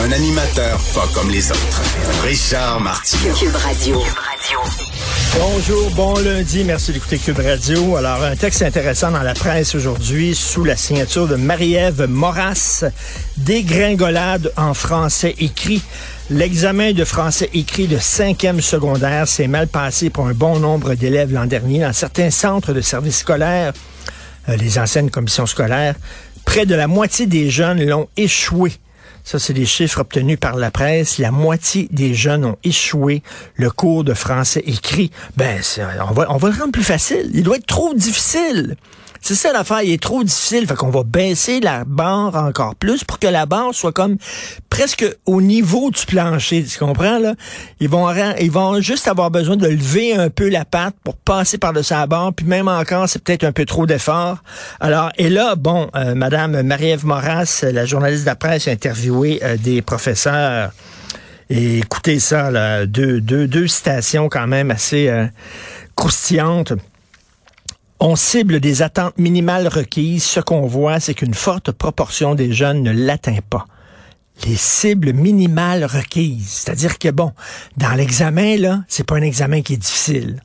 Un animateur pas comme les autres. Richard Martineau. Cube Radio. Bonjour, bon lundi, merci d'écouter Cube Radio. Alors, un texte intéressant dans la presse aujourd'hui sous la signature de Marie-Ève Moras, Dégringolade en français écrit. L'examen de français écrit de cinquième secondaire s'est mal passé pour un bon nombre d'élèves l'an dernier dans certains centres de services scolaires, euh, les anciennes commissions scolaires. Près de la moitié des jeunes l'ont échoué. Ça, c'est des chiffres obtenus par la presse. La moitié des jeunes ont échoué le cours de français écrit. Ben, on va, on va le rendre plus facile. Il doit être trop difficile. C'est ça l'affaire, il est trop difficile. Fait qu'on va baisser la barre encore plus pour que la barre soit comme presque au niveau du plancher. Tu comprends, là? Ils vont, ils vont juste avoir besoin de lever un peu la patte pour passer par-dessus la barre. Puis même encore, c'est peut-être un peu trop d'effort. Alors, et là, bon, euh, Madame Marie-Ève Moras, la journaliste de la presse, a euh, des professeurs. Et écoutez ça, là, deux, deux, deux citations quand même assez euh, croustillantes. On cible des attentes minimales requises. Ce qu'on voit, c'est qu'une forte proportion des jeunes ne l'atteint pas. Les cibles minimales requises. C'est-à-dire que bon, dans l'examen, là, c'est pas un examen qui est difficile.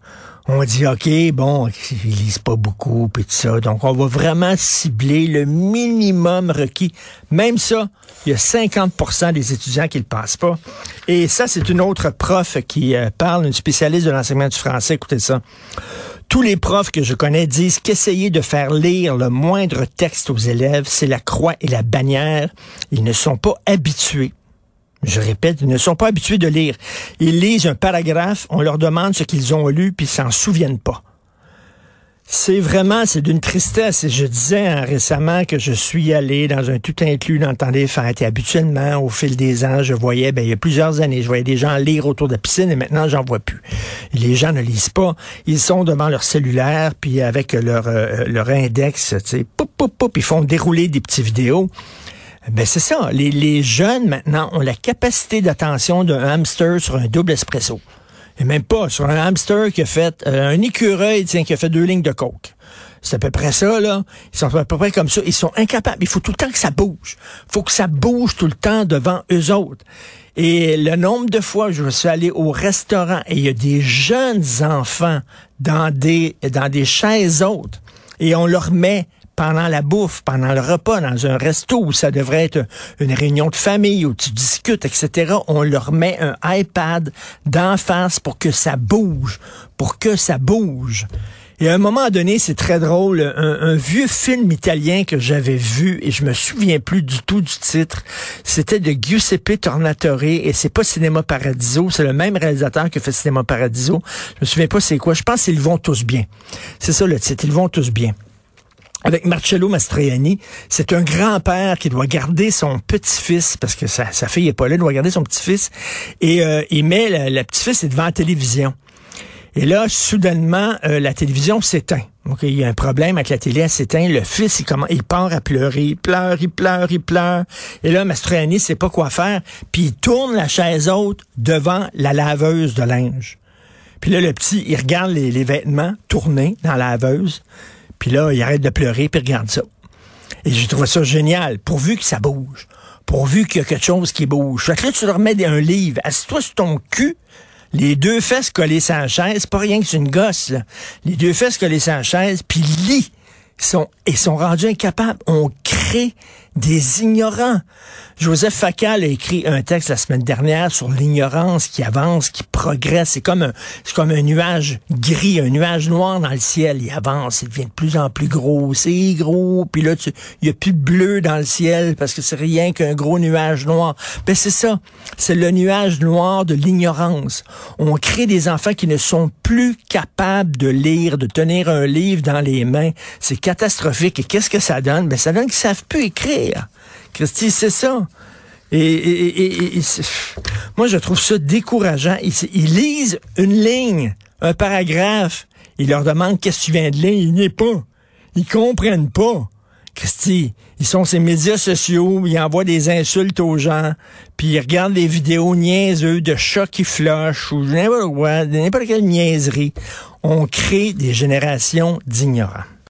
On dit, OK, bon, ils lisent pas beaucoup, puis tout ça. Donc, on va vraiment cibler le minimum requis. Même ça, il y a 50% des étudiants qui le passent pas. Et ça, c'est une autre prof qui euh, parle, une spécialiste de l'enseignement du français. Écoutez ça. Tous les profs que je connais disent qu'essayer de faire lire le moindre texte aux élèves, c'est la croix et la bannière. Ils ne sont pas habitués. Je répète, ils ne sont pas habitués de lire. Ils lisent un paragraphe, on leur demande ce qu'ils ont lu, puis ils s'en souviennent pas. C'est vraiment, c'est d'une tristesse. Et je disais hein, récemment que je suis allé dans un tout inclus dans le temps des fêtes. Et habituellement, au fil des ans, je voyais, ben, il y a plusieurs années, je voyais des gens lire autour de la piscine et maintenant, j'en vois plus. les gens ne lisent pas. Ils sont devant leur cellulaire, puis avec leur, euh, leur index, tu sais, poup, poup, poup, ils font dérouler des petites vidéos. Ben c'est ça. Les, les jeunes maintenant ont la capacité d'attention d'un hamster sur un double espresso. Et même pas sur un hamster qui a fait euh, un écureuil, tiens, qui a fait deux lignes de coke. C'est à peu près ça, là. Ils sont à peu près comme ça. Ils sont incapables. Il faut tout le temps que ça bouge. Il faut que ça bouge tout le temps devant eux autres. Et le nombre de fois, je suis allé au restaurant et il y a des jeunes enfants dans des, dans des chaises hautes et on leur met pendant la bouffe, pendant le repas, dans un resto où ça devrait être une réunion de famille où tu discutes, etc., on leur met un iPad d'en face pour que ça bouge, pour que ça bouge. Et à un moment donné, c'est très drôle, un, vieux film italien que j'avais vu, et je me souviens plus du tout du titre, c'était de Giuseppe Tornatore, et c'est pas Cinéma Paradiso, c'est le même réalisateur qui fait Cinéma Paradiso. Je me souviens pas c'est quoi, je pense qu'ils vont tous bien. C'est ça le titre, ils vont tous bien avec Marcello Mastroianni. C'est un grand-père qui doit garder son petit-fils, parce que sa, fille est pas là, il doit garder son petit-fils, et euh, il met le, petit-fils devant la télévision. Et là, soudainement, euh, la télévision s'éteint. Donc, il y a un problème avec la télé, elle s'éteint. Le fils, il, commence, il part à pleurer. Il pleure, il pleure, il pleure. Et là, Mastroianni sait pas quoi faire. Puis il tourne la chaise haute devant la laveuse de linge. Puis là, le petit, il regarde les, les vêtements tournés dans la laveuse. Puis là, il arrête de pleurer, puis regarde ça. Et je trouve ça génial, pourvu que ça bouge. Pourvu qu'il y a quelque chose qui bouge. Fait que là, tu leur mets un livre. Assis-toi sur ton cul, les deux fesses collées la chaise, pas rien que c'est une gosse, là. Les deux fesses collées la chaise, puis lis. Ils sont, ils sont rendus incapables. On crée des ignorants. Joseph Facal a écrit un texte la semaine dernière sur l'ignorance qui avance, qui progresse. C'est comme un, c'est comme un nuage gris, un nuage noir dans le ciel. Il avance, il devient de plus en plus gros. C'est gros. Puis là, il y a plus de bleu dans le ciel parce que c'est rien qu'un gros nuage noir. Ben, c'est ça. C'est le nuage noir de l'ignorance. On crée des enfants qui ne sont plus capables de lire, de tenir un livre dans les mains. C'est catastrophique. Et qu'est-ce que ça donne? Ben, ça donne qu'ils savent plus écrire. Christy, c'est ça. Et, moi, je trouve ça décourageant. Ils, lisent une ligne, un paragraphe. Ils leur demandent qu'est-ce que tu viens de lire. Ils n'y pas. Ils comprennent pas. Christy, ils sont ces médias sociaux, ils envoient des insultes aux gens, puis ils regardent des vidéos niaiseux de chats qui flochent ou n'importe quoi, n'importe quelle niaiserie. On crée des générations d'ignorants.